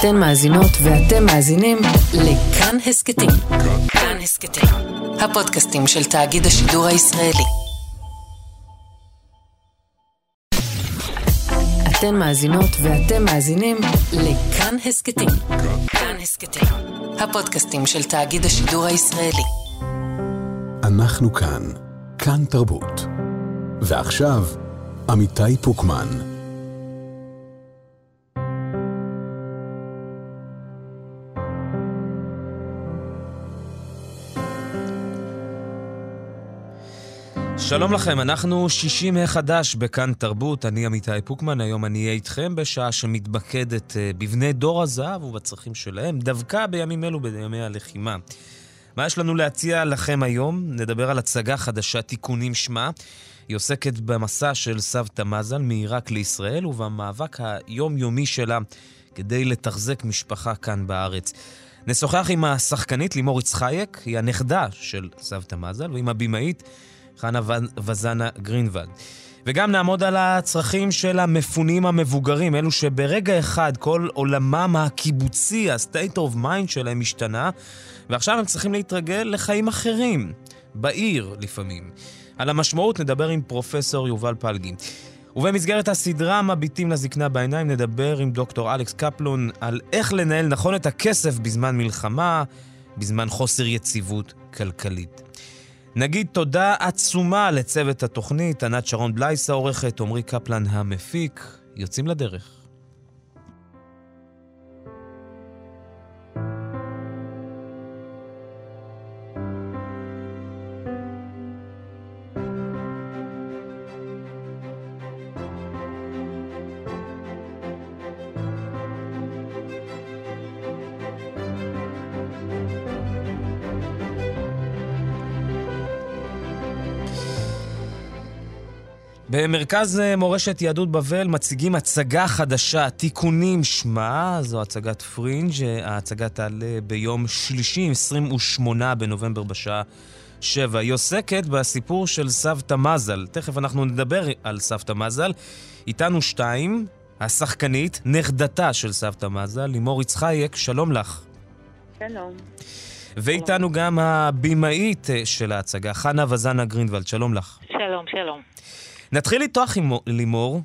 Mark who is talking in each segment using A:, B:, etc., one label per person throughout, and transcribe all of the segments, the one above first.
A: אתן מאזינות ואתם מאזינים לכאן הסכתים. כאן הסכתים, הפודקאסטים של תאגיד השידור הישראלי. אתן מאזינות ואתם מאזינים לכאן הסכתים. כאן הסכתים, הפודקאסטים של תאגיד השידור הישראלי.
B: אנחנו כאן, כאן תרבות. ועכשיו, עמיתי פוקמן.
C: שלום לכם, אנחנו שישי מחדש בכאן תרבות, אני עמיתי פוקמן, היום אני אהיה איתכם בשעה שמתמקדת אה, בבני דור הזהב ובצרכים שלהם, דווקא בימים אלו, בימי הלחימה. מה יש לנו להציע לכם היום? נדבר על הצגה חדשה, תיקונים שמה. היא עוסקת במסע של סבתא מזל מעיראק לישראל ובמאבק היומיומי שלה כדי לתחזק משפחה כאן בארץ. נשוחח עם השחקנית לימור יצחייק, היא הנכדה של סבתא מזל, ועם הבמאית חנה וזנה גרינוולד. וגם נעמוד על הצרכים של המפונים המבוגרים, אלו שברגע אחד כל עולמם הקיבוצי, ה-state of mind שלהם השתנה, ועכשיו הם צריכים להתרגל לחיים אחרים, בעיר לפעמים. על המשמעות נדבר עם פרופסור יובל פלגי. ובמסגרת הסדרה מביטים לזקנה בעיניים נדבר עם דוקטור אלכס קפלון על איך לנהל נכון את הכסף בזמן מלחמה, בזמן חוסר יציבות כלכלית. נגיד תודה עצומה לצוות התוכנית, ענת שרון בלייס העורכת, עמרי קפלן המפיק. יוצאים לדרך. במרכז אה, מורשת יהדות בבל מציגים הצגה חדשה, תיקונים שמה, זו הצגת פרינג', ההצגה תעלה ביום שלישי, 28 בנובמבר בשעה שבע. היא עוסקת בסיפור של סבתא מזל. תכף אנחנו נדבר על סבתא מזל. איתנו שתיים, השחקנית, נכדתה של סבתא מזל, לימור יצחייק, שלום לך.
D: שלום.
C: ואיתנו גם הבמאית אה, של ההצגה, חנה וזנה גרינוולד, שלום לך.
D: שלום, שלום.
C: נתחיל איתך, לימור.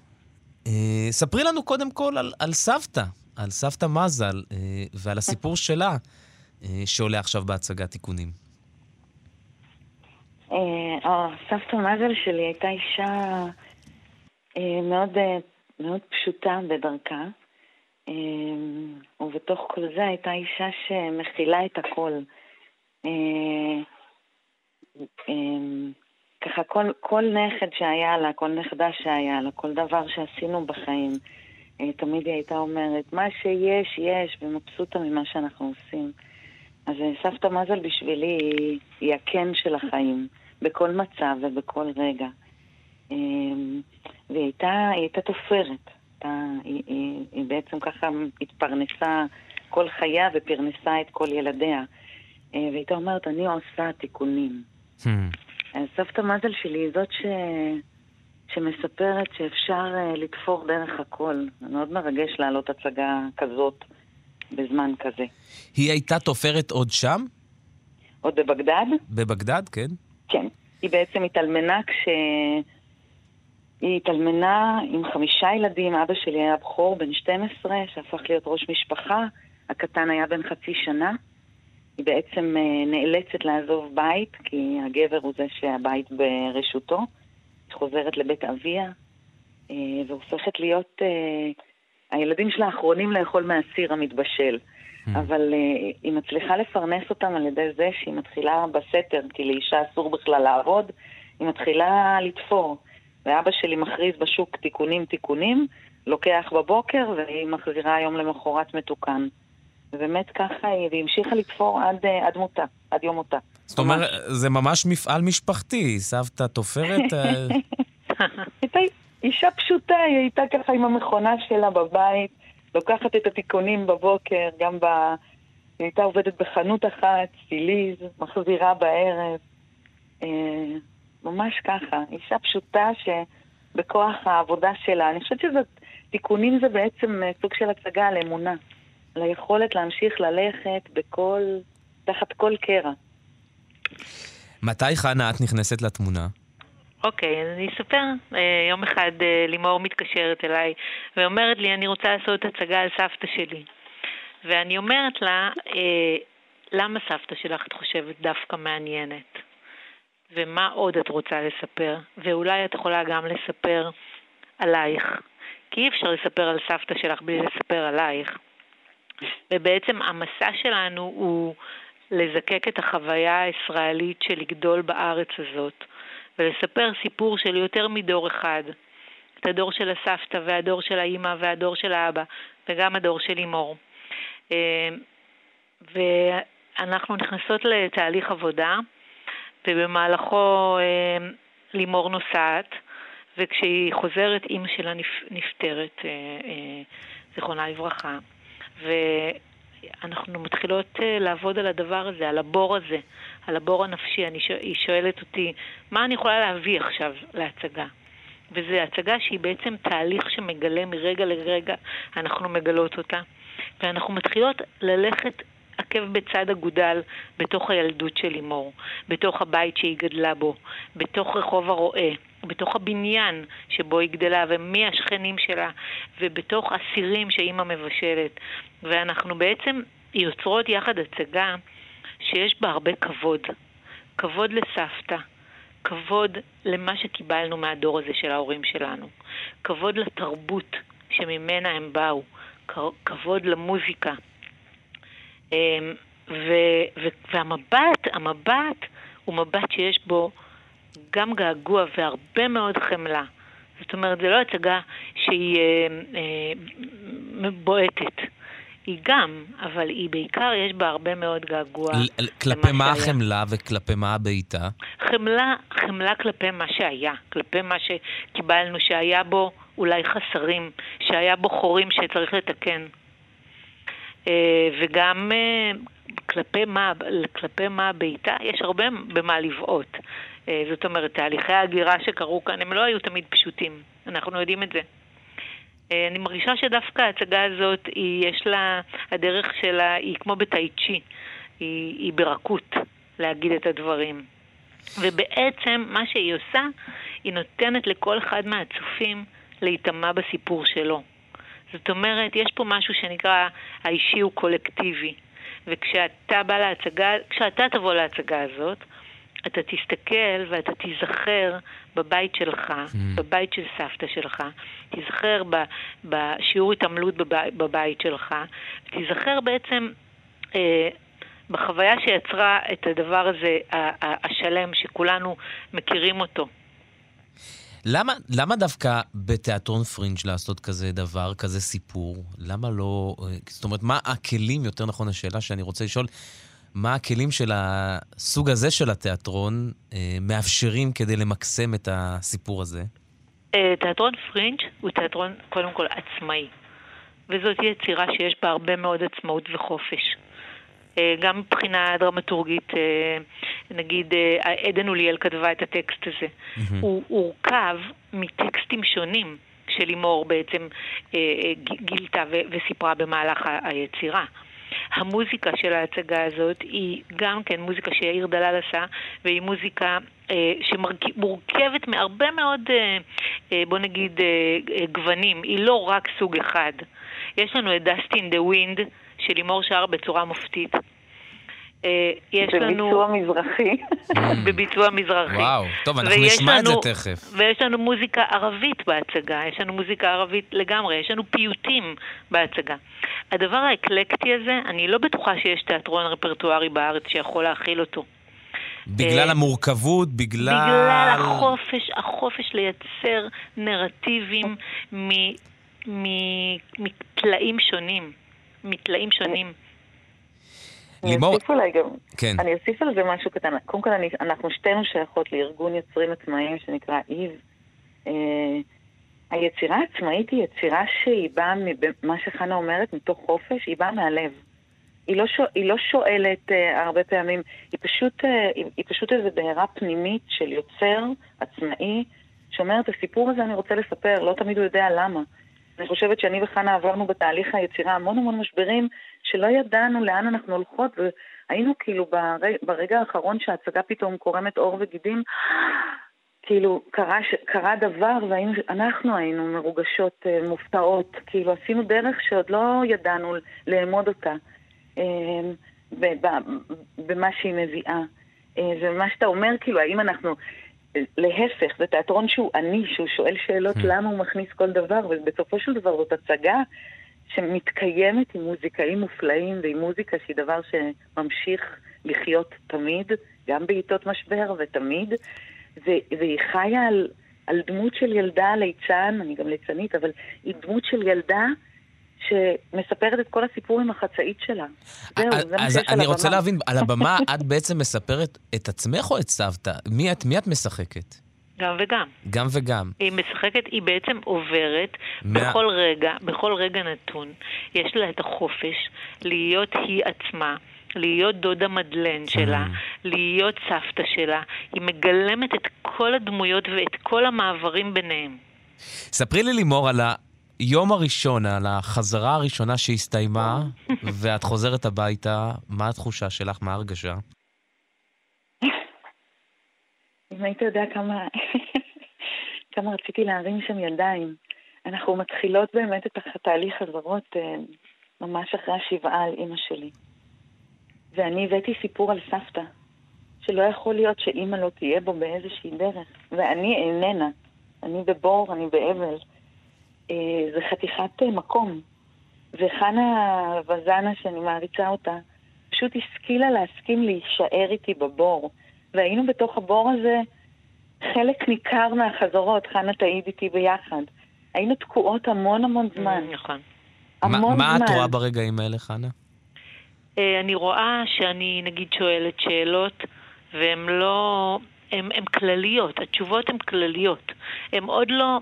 C: אה, ספרי לנו קודם כל על, על סבתא, על סבתא מזל אה, ועל הסיפור שלה, אה, שעולה עכשיו בהצגת תיקונים.
D: אה, סבתא מזל שלי הייתה אישה אה, מאוד, אה, מאוד פשוטה בדרכה, אה, ובתוך כל זה הייתה אישה שמכילה את הכל. אה, אה, ככה כל, כל נכד שהיה לה, כל נכדה שהיה לה, כל דבר שעשינו בחיים, אה, תמיד היא הייתה אומרת, מה שיש, יש, ומבסוטה ממה שאנחנו עושים. אז אה, סבתא מזל בשבילי היא, היא הקן של החיים, בכל מצב ובכל רגע. אה, והיא הייתה, היא הייתה תופרת. הייתה, היא, היא, היא בעצם ככה התפרנסה כל חייה ופרנסה את כל ילדיה. והייתה אומרת, אני עושה תיקונים. Hmm. סבתא מזל שלי היא זאת ש... שמספרת שאפשר uh, לתפור דרך הכל. זה מאוד מרגש להעלות הצגה כזאת בזמן כזה.
C: היא הייתה תופרת עוד שם?
D: עוד בבגדד?
C: בבגדד, כן.
D: כן. היא בעצם התאלמנה כש... היא התאלמנה עם חמישה ילדים, אבא שלי היה בכור בן 12, שהפך להיות ראש משפחה, הקטן היה בן חצי שנה. היא בעצם אה, נאלצת לעזוב בית, כי הגבר הוא זה שהבית ברשותו. היא חוזרת לבית אביה, אה, והופכת להיות... אה, הילדים שלה האחרונים לאכול מהסיר המתבשל. Mm. אבל היא מצליחה לפרנס אותם על ידי זה שהיא מתחילה בסתר, כי לאישה אסור בכלל לעבוד, היא מתחילה לתפור. ואבא שלי מכריז בשוק תיקונים תיקונים, לוקח בבוקר והיא מחזירה יום למחרת מתוקן. ובאמת ככה היא, והיא המשיכה לתפור עד, אה, עד מותה, עד יום מותה.
C: זאת אומרת, זה ממש מפעל משפחתי, סבתא תופרת? אה?
D: הייתה אישה פשוטה, היא הייתה ככה עם המכונה שלה בבית, לוקחת את התיקונים בבוקר, גם ב... היא הייתה עובדת בחנות אחת, סיליז, מחזירה בערב. אה, ממש ככה, אישה פשוטה שבכוח העבודה שלה, אני חושבת שזה, תיקונים זה בעצם סוג של הצגה על אמונה. ליכולת להמשיך ללכת בכל, תחת כל קרע.
C: מתי חנה את נכנסת לתמונה?
E: אוקיי, okay, אז אני אספר. אה, יום אחד אה, לימור מתקשרת אליי ואומרת לי, אני רוצה לעשות הצגה על סבתא שלי. ואני אומרת לה, אה, למה סבתא שלך את חושבת דווקא מעניינת? ומה עוד את רוצה לספר? ואולי את יכולה גם לספר עלייך. כי אי אפשר לספר על סבתא שלך בלי לספר עלייך. ובעצם המסע שלנו הוא לזקק את החוויה הישראלית של לגדול בארץ הזאת, ולספר סיפור של יותר מדור אחד. את הדור של הסבתא והדור של האימא והדור של האבא, וגם הדור של לימור. אה, ואנחנו נכנסות לתהליך עבודה, ובמהלכו אה, לימור נוסעת, וכשהיא חוזרת אימא שלה נפטרת, אה, זיכרונה לברכה. ואנחנו מתחילות לעבוד על הדבר הזה, על הבור הזה, על הבור הנפשי. אני, היא שואלת אותי, מה אני יכולה להביא עכשיו להצגה? וזו הצגה שהיא בעצם תהליך שמגלה מרגע לרגע, אנחנו מגלות אותה. ואנחנו מתחילות ללכת עקב בצד אגודל בתוך הילדות של לימור, בתוך הבית שהיא גדלה בו, בתוך רחוב הרועה, בתוך הבניין שבו היא גדלה ומי השכנים שלה, ובתוך הסירים שאימא מבשלת. ואנחנו בעצם יוצרות יחד הצגה שיש בה הרבה כבוד. כבוד לסבתא, כבוד למה שקיבלנו מהדור הזה של ההורים שלנו, כבוד לתרבות שממנה הם באו, כבוד למוזיקה. אמ, ו- והמבט, המבט הוא מבט שיש בו גם געגוע והרבה מאוד חמלה. זאת אומרת, זו לא הצגה שהיא אה, אה, בועטת. היא גם, אבל היא בעיקר, יש בה הרבה מאוד געגוע.
C: כלפי מה החמלה וכלפי מה הבעיטה?
E: חמלה, חמלה כלפי מה שהיה, כלפי מה שקיבלנו, שהיה בו אולי חסרים, שהיה בו חורים שצריך לתקן. אה, וגם אה, כלפי מה, כלפי מה הבעיטה, יש הרבה במה לבעוט. אה, זאת אומרת, תהליכי ההגירה שקרו כאן, הם לא היו תמיד פשוטים, אנחנו יודעים את זה. אני מרגישה שדווקא ההצגה הזאת, היא, יש לה, הדרך שלה היא כמו בטאי-צ'י, היא, היא ברכות להגיד את הדברים. ובעצם מה שהיא עושה, היא נותנת לכל אחד מהצופים להיטמע בסיפור שלו. זאת אומרת, יש פה משהו שנקרא האישי הוא קולקטיבי. וכשאתה בא להצגה, כשאתה תבוא להצגה הזאת, אתה תסתכל ואתה תיזכר בבית שלך, mm. בבית של סבתא שלך, תיזכר בשיעור התעמלות בבית, בבית שלך, תיזכר בעצם אה, בחוויה שיצרה את הדבר הזה, השלם, שכולנו מכירים אותו.
C: למה, למה דווקא בתיאטרון פרינג' לעשות כזה דבר, כזה סיפור? למה לא... אה, זאת אומרת, מה הכלים, יותר נכון השאלה שאני רוצה לשאול, מה הכלים של הסוג הזה של התיאטרון אה, מאפשרים כדי למקסם את הסיפור הזה?
E: אה, תיאטרון פרינג' הוא תיאטרון קודם כל עצמאי, וזאת יצירה שיש בה הרבה מאוד עצמאות וחופש. אה, גם מבחינה דרמטורגית, אה, נגיד עדן אוליאל כתבה את הטקסט הזה. Mm-hmm. הוא הורכב מטקסטים שונים שלימור בעצם גילתה וסיפרה במהלך היצירה. המוזיקה של ההצגה הזאת היא גם כן מוזיקה שיאיר דלל עשה, והיא מוזיקה אה, שמורכבת מהרבה מאוד, אה, אה, בוא נגיד, אה, אה, גוונים. היא לא רק סוג אחד. יש לנו את Dust in the Wind, של לימור שר בצורה מופתית.
D: אה, יש לנו... בביצוע מזרחי.
E: בביצוע מזרחי.
C: וואו, טוב, אנחנו נשמע את זה תכף.
E: ויש לנו מוזיקה ערבית בהצגה, יש לנו מוזיקה ערבית לגמרי, יש לנו פיוטים בהצגה. הדבר האקלקטי הזה, אני לא בטוחה שיש תיאטרון רפרטוארי בארץ שיכול להכיל אותו.
C: בגלל אה, המורכבות, בגלל...
E: בגלל החופש, החופש לייצר נרטיבים מטלאים שונים. מטלאים שונים.
C: לימור...
D: אני אוסיף אולי גם, כן. אני אוסיף על זה משהו קטן. קודם כל, אני, אנחנו שתינו שייכות לארגון יוצרים עצמאיים שנקרא איב. אה, היצירה העצמאית היא יצירה שהיא באה, מה שחנה אומרת, מתוך חופש, היא באה מהלב. היא לא, שואל, היא לא שואלת אה, הרבה פעמים, היא פשוט, אה, היא, היא פשוט איזו בעירה פנימית של יוצר עצמאי, שאומר את הסיפור הזה אני רוצה לספר, לא תמיד הוא יודע למה. אני חושבת שאני וחנה עברנו בתהליך היצירה המון המון משברים, שלא ידענו לאן אנחנו הולכות, והיינו כאילו ברגע, ברגע האחרון שההצגה פתאום קורמת עור וגידים, כאילו קרה, קרה דבר ואנחנו היינו מרוגשות, אה, מופתעות, כאילו עשינו דרך שעוד לא ידענו לאמוד אותה במה שהיא מביאה. ומה שאתה אומר, כאילו, האם אנחנו להפך, זה תיאטרון שהוא עני, שהוא שואל שאלות hmm. למה הוא מכניס כל דבר, ובסופו של דבר זאת הצגה שמתקיימת עם מוזיקאים מופלאים ועם מוזיקה שהיא דבר שממשיך לחיות תמיד, גם בעיתות משבר ותמיד, והיא חיה על, על דמות של ילדה ליצן, אני גם ליצנית, אבל היא דמות של ילדה שמספרת את כל הסיפור עם החצאית שלה. זהו, זה מה שיש על הבמה.
C: אז אני רוצה להבין, על הבמה את בעצם מספרת את עצמך או את סבתא? מי את, מי את משחקת?
E: גם וגם.
C: גם וגם.
E: היא משחקת, היא בעצם עוברת מה... בכל רגע, בכל רגע נתון. יש לה את החופש להיות היא עצמה. להיות דודה מדלן שלה, mm. להיות סבתא שלה. היא מגלמת את כל הדמויות ואת כל המעברים ביניהם.
C: ספרי לי, לימור, על היום הראשון, על החזרה הראשונה שהסתיימה, ואת חוזרת הביתה, מה התחושה שלך? מה ההרגשה?
D: אם היית יודע כמה, כמה רציתי להרים שם ידיים. אנחנו מתחילות באמת את התהליך חזרות אה, ממש אחרי השבעה על אימא שלי. ואני הבאתי סיפור על סבתא, שלא יכול להיות שאימא לא תהיה בו באיזושהי דרך, ואני איננה. אני בבור, אני באבל. אה, זה חתיכת אה, מקום. וחנה וזנה, שאני מעריצה אותה, פשוט השכילה להסכים להישאר איתי בבור. והיינו בתוך הבור הזה חלק ניכר מהחזרות, חנה תעיד איתי ביחד. היינו תקועות המון המון זמן.
E: נכון.
C: המון מה, זמן. מה את רואה ברגעים האלה, חנה?
E: אה, אני רואה שאני נגיד שואלת שאלות, והן לא... הן כלליות, התשובות הן כלליות. הן עוד לא,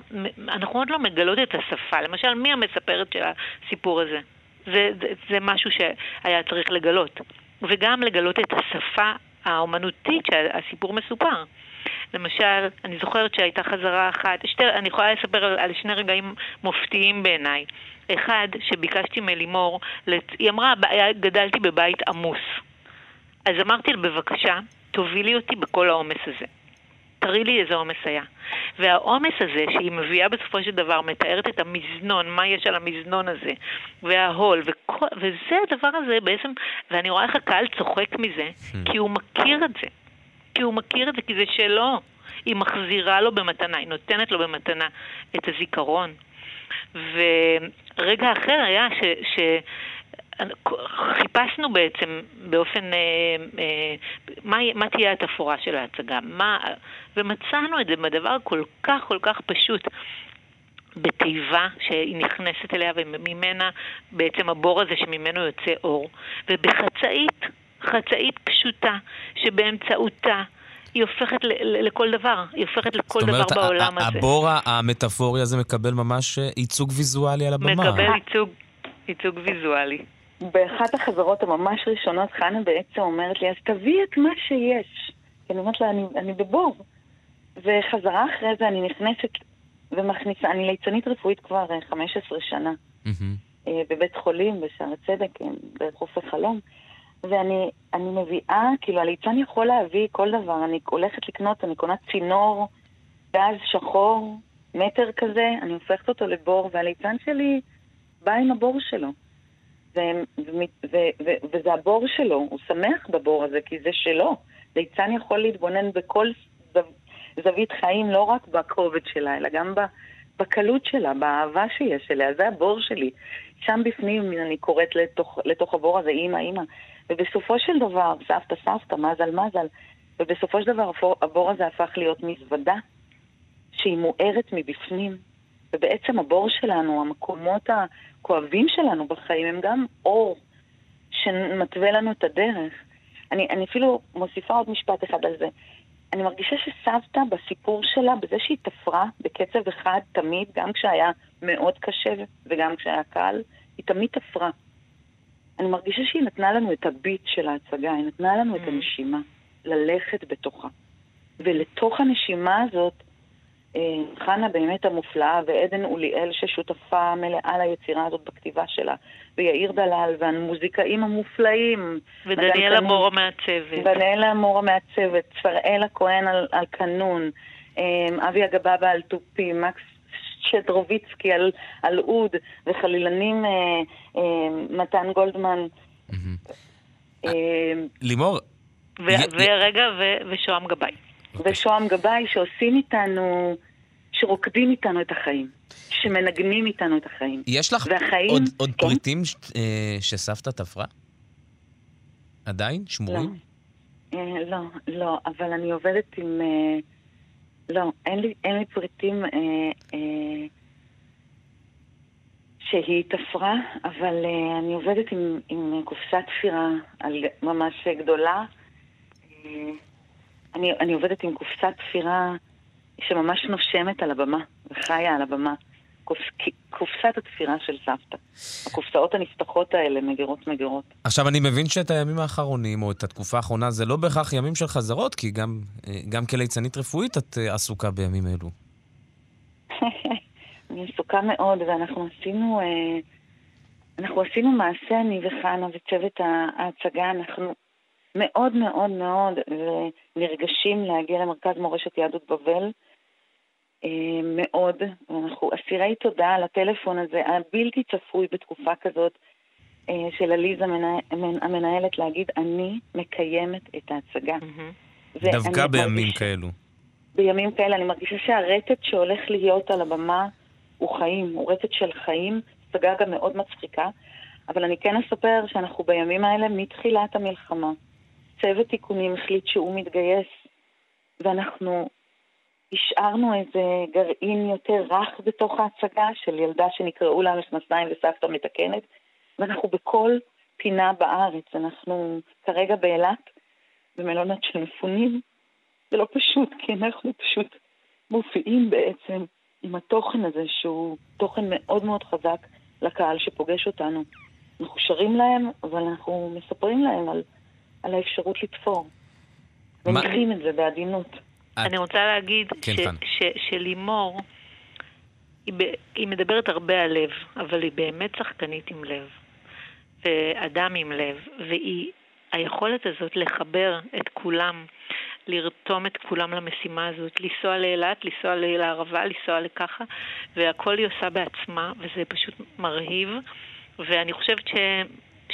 E: אנחנו עוד לא מגלות את השפה. למשל, מי המספרת של הסיפור הזה? זה, זה, זה משהו שהיה צריך לגלות. וגם לגלות את השפה האומנותית שהסיפור מסופר. למשל, אני זוכרת שהייתה חזרה אחת, שתי, אני יכולה לספר על, על שני רגעים מופתיים בעיניי. אחד, שביקשתי מלימור, היא אמרה, גדלתי בבית עמוס. אז אמרתי לה, בבקשה, תובילי אותי בכל העומס הזה. תראי לי איזה עומס היה. והעומס הזה שהיא מביאה בסופו של דבר, מתארת את המזנון, מה יש על המזנון הזה, וההול, וכל, וזה הדבר הזה בעצם, ואני רואה איך הקהל צוחק מזה, hmm. כי הוא מכיר את זה. כי הוא מכיר את זה, כי זה שלו. היא מחזירה לו במתנה, היא נותנת לו במתנה את הזיכרון. ורגע אחר היה ש... ש חיפשנו בעצם באופן, אה, אה, מה, מה תהיה התפאורה של ההצגה, מה, ומצאנו את זה בדבר כל כך כל כך פשוט. בתיבה שהיא נכנסת אליה וממנה בעצם הבור הזה שממנו יוצא אור, ובחצאית, חצאית פשוטה שבאמצעותה היא הופכת לכל דבר, היא הופכת לכל דבר
C: אומרת,
E: בעולם הזה.
C: זאת אומרת, הבור המטאפורי הזה מקבל ממש ייצוג ויזואלי על הבמה.
E: מקבל ייצוג, ייצוג ויזואלי.
D: באחת החזרות הממש ראשונות, חנה בעצם אומרת לי, אז תביאי את מה שיש. כי אני אומרת לה, אני, אני בבור. וחזרה אחרי זה אני נכנסת ומכניסה, אני ליצנית רפואית כבר 15 אה, שנה. Mm-hmm. בבית חולים, בשערי צדק, בחופי חלום. ואני מביאה, כאילו, הליצן יכול להביא כל דבר. אני הולכת לקנות, אני קונה צינור גז שחור, מטר כזה, אני הופכת אותו לבור, והליצן שלי בא עם הבור שלו. ו- ו- ו- וזה הבור שלו, הוא שמח בבור הזה, כי זה שלו. ליצן יכול להתבונן בכל זו- זווית חיים, לא רק בכובד שלה, אלא גם בקלות שלה, באהבה שיש אליה. זה הבור שלי. שם בפנים אני קוראת לתוך, לתוך הבור הזה, אימא, אימא. ובסופו של דבר, סבתא, סבתא, מזל, מזל. ובסופו של דבר הבור הזה הפך להיות מזוודה שהיא מוארת מבפנים. ובעצם הבור שלנו, המקומות הכואבים שלנו בחיים, הם גם אור שמתווה לנו את הדרך. אני, אני אפילו מוסיפה עוד משפט אחד על זה. אני מרגישה שסבתא בסיפור שלה, בזה שהיא תפרה בקצב אחד תמיד, גם כשהיה מאוד קשה וגם כשהיה קל, היא תמיד תפרה. אני מרגישה שהיא נתנה לנו את הביט של ההצגה, היא נתנה לנו mm. את הנשימה, ללכת בתוכה. ולתוך הנשימה הזאת חנה באמת המופלאה, ועדן אוליאל ששותפה מלאה ליצירה הזאת בכתיבה שלה, ויאיר דלל, והמוזיקאים המופלאים.
E: ודניאלה מור המעצבת.
D: דניאלה מור המעצבת, צפראל הכהן על, על קנון, אה, אבי הגבבה על תופים, מקס שדרוביצקי על, על אוד, וחלילנים אה, אה, מתן גולדמן.
C: אה, לימור.
E: ורגע, ושוהם גבאי.
D: אוקיי. ושוהם גבאי שעושים איתנו, שרוקדים איתנו את החיים, שמנגנים איתנו את החיים.
C: יש לך והחיים, עוד, עוד כן? פריטים ש, אה, שסבתא תפרה? עדיין? שמורים?
D: לא. אה, לא, לא, אבל אני עובדת עם... אה, לא, אין לי, אין לי פריטים אה, אה, שהיא תפרה, אבל אה, אני עובדת עם, עם קופסת תפירה על, ממש גדולה. אה, אני, אני עובדת עם קופסת תפירה שממש נושמת על הבמה, וחיה על הבמה. קופ, קופסת התפירה של סבתא. הקופסאות הנפתחות האלה, מגירות מגירות.
C: עכשיו, אני מבין שאת הימים האחרונים, או את התקופה האחרונה, זה לא בהכרח ימים של חזרות, כי גם, אה, גם כליצנית רפואית את אה, עסוקה בימים אלו.
D: אני עסוקה מאוד, ואנחנו עשינו... אה, אנחנו עשינו מעשה, אני וחנה וצוות ההצגה, אנחנו מאוד מאוד מאוד נרגשים להגיע למרכז מורשת יהדות בבל. אה, מאוד, ואנחנו אסירי תודה על הטלפון הזה, הבלתי צפוי בתקופה כזאת אה, של עליזה המנהלת להגיד, אני מקיימת את ההצגה.
C: דווקא בימים מרגיש, כאלו.
D: בימים כאלה, אני מרגישה שהרטט שהולך להיות על הבמה הוא חיים, הוא רטט של חיים, הצגה גם מאוד מצחיקה, אבל אני כן אספר שאנחנו בימים האלה מתחילת המלחמה. צוות תיקונים החליט שהוא מתגייס, ואנחנו השארנו איזה גרעין יותר רך בתוך ההצגה של ילדה שנקראו לה מכנסיים וסבתא מתקנת, ואנחנו בכל פינה בארץ. אנחנו כרגע באילת, במלונות של מפונים. זה לא פשוט, כי אנחנו פשוט מופיעים בעצם עם התוכן הזה, שהוא תוכן מאוד מאוד חזק לקהל שפוגש אותנו. אנחנו שרים להם, אבל אנחנו מספרים להם על, על האפשרות לתפור. ומחים את זה בעדינות.
E: אני רוצה להגיד כן, שלימור, היא, היא מדברת הרבה על לב, אבל היא באמת שחקנית עם לב, ואדם עם לב, והיא, היכולת הזאת לחבר את כולם, לרתום את כולם למשימה הזאת, לנסוע לאילת, לנסוע לערבה, לנסוע לככה, והכל היא עושה בעצמה, וזה פשוט מרהיב. ואני חושבת ש...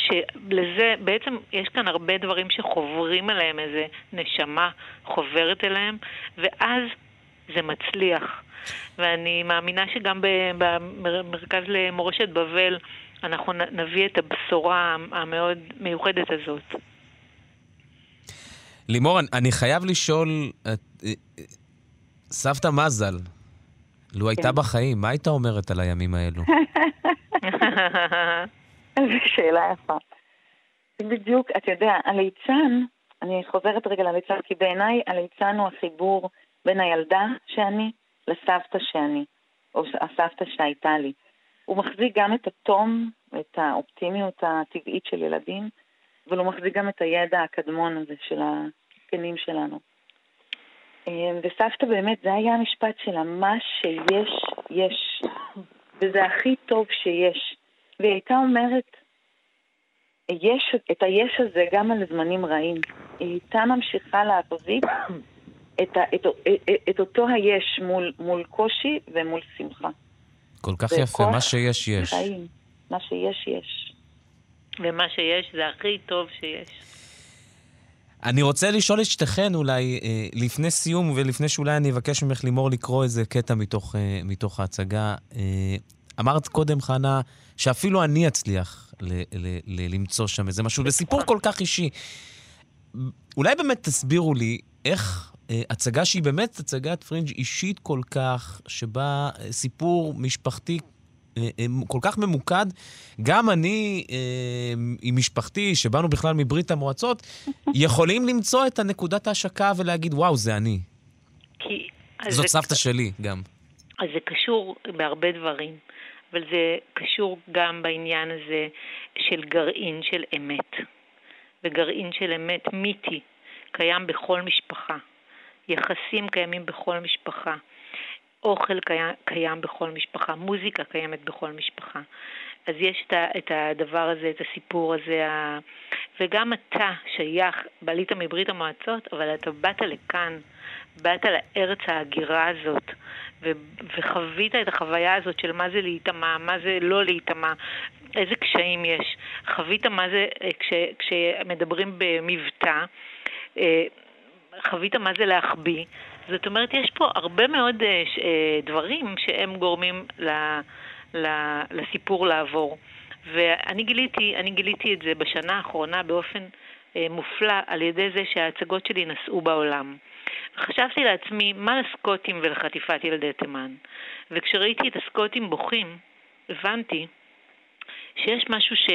E: שלזה, בעצם יש כאן הרבה דברים שחוברים אליהם, איזה נשמה חוברת אליהם, ואז זה מצליח. ואני מאמינה שגם במרכז למורשת בבל אנחנו נביא את הבשורה המאוד מיוחדת הזאת.
C: לימור, אני חייב לשאול, אה, סבתא מזל, לו כן. הייתה בחיים, מה הייתה אומרת על הימים האלו?
D: איזו שאלה יפה. בדיוק, אתה יודע, הליצן, אני חוזרת רגע לליצן, כי בעיניי הליצן הוא החיבור בין הילדה שאני לסבתא שאני, או הסבתא שהייתה לי. הוא מחזיק גם את התום, את האופטימיות הטבעית של ילדים, אבל הוא מחזיק גם את הידע הקדמון הזה של הזקנים שלנו. אה, וסבתא באמת, זה היה המשפט שלה, מה שיש, יש. וזה הכי טוב שיש. והיא הייתה אומרת, יש, את היש הזה גם על זמנים רעים. היא הייתה ממשיכה להחזיק את, ה, את, את, את אותו היש מול, מול קושי ומול שמחה.
C: כל כך יפה, מה שיש, יש.
D: חיים. מה שיש, יש.
E: ומה שיש זה הכי טוב שיש.
C: אני רוצה לשאול את שתיכן אולי, אה, לפני סיום ולפני שאולי אני אבקש ממך לימור לקרוא איזה קטע מתוך, אה, מתוך ההצגה. אה, אמרת קודם, חנה, שאפילו אני אצליח ל- ל- ל- למצוא שם איזה משהו, לסיפור כל כך אישי. אולי באמת תסבירו לי איך אה, הצגה שהיא באמת הצגת פרינג' אישית כל כך, שבה אה, סיפור משפחתי אה, אה, כל כך ממוקד. גם אני עם משפחתי, שבאנו בכלל מברית המועצות, יכולים למצוא את הנקודת ההשקה ולהגיד, וואו, זה אני. כי... זאת סבתא שלי גם.
E: אז זה קשור בהרבה דברים. אבל זה קשור גם בעניין הזה של גרעין של אמת. וגרעין של אמת מיתי קיים בכל משפחה. יחסים קיימים בכל משפחה. אוכל קיים, קיים בכל משפחה, מוזיקה קיימת בכל משפחה. אז יש את הדבר הזה, את הסיפור הזה, וגם אתה שייך, בעלית מברית המועצות, אבל אתה באת לכאן, באת לארץ ההגירה הזאת, וחווית את החוויה הזאת של מה זה להיטמע, מה זה לא להיטמע, איזה קשיים יש. חווית מה זה, אה, כש, כשמדברים במבטא, אה, חווית מה זה להחביא. זאת אומרת, יש פה הרבה מאוד אה, דברים שהם גורמים לסיפור לעבור. ואני גיליתי, אני גיליתי את זה בשנה האחרונה באופן מופלא על ידי זה שההצגות שלי נסעו בעולם. חשבתי לעצמי, מה לסקוטים ולחטיפת ילדי תימן? וכשראיתי את הסקוטים בוכים, הבנתי שיש משהו ש,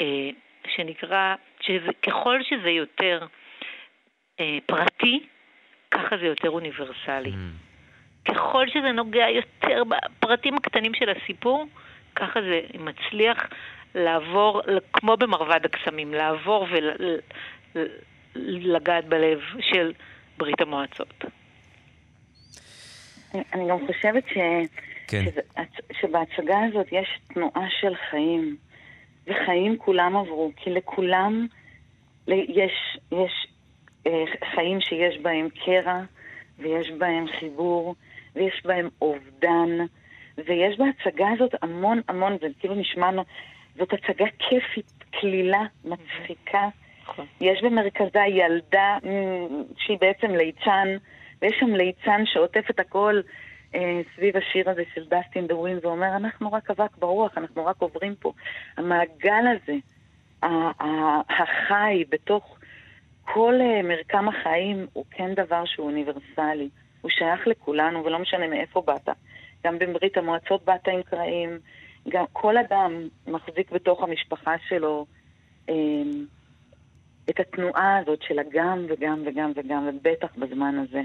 E: אה, שנקרא, שככל שזה יותר אה, פרטי, ככה זה יותר אוניברסלי. Mm. ככל שזה נוגע יותר בפרטים הקטנים של הסיפור, ככה זה מצליח לעבור, כמו במרבד הקסמים, לעבור ולגעת בלב של ברית המועצות.
D: אני גם חושבת ש... כן. שזה, שבהצגה הזאת יש תנועה של חיים, וחיים כולם עברו, כי לכולם יש, יש אה, חיים שיש בהם קרע, ויש בהם חיבור, ויש בהם אובדן, ויש בהצגה הזאת המון המון, זה כאילו נשמע, זאת הצגה כיפית, קלילה, מצחיקה. נכון. יש במרכזה ילדה שהיא בעצם ליצן, ויש שם ליצן שעוטף את הכל אה, סביב השיר הזה של דסטין דה ווין, ואומר, אנחנו רק אבק ברוח, אנחנו רק עוברים פה. המעגל הזה, החי בתוך כל אה, מרקם החיים, הוא כן דבר שהוא אוניברסלי. הוא שייך לכולנו, ולא משנה מאיפה באת. גם בברית המועצות באת עם קרעים, גם כל אדם מחזיק בתוך המשפחה שלו אה, את התנועה הזאת של הגם וגם וגם וגם, ובטח בזמן הזה.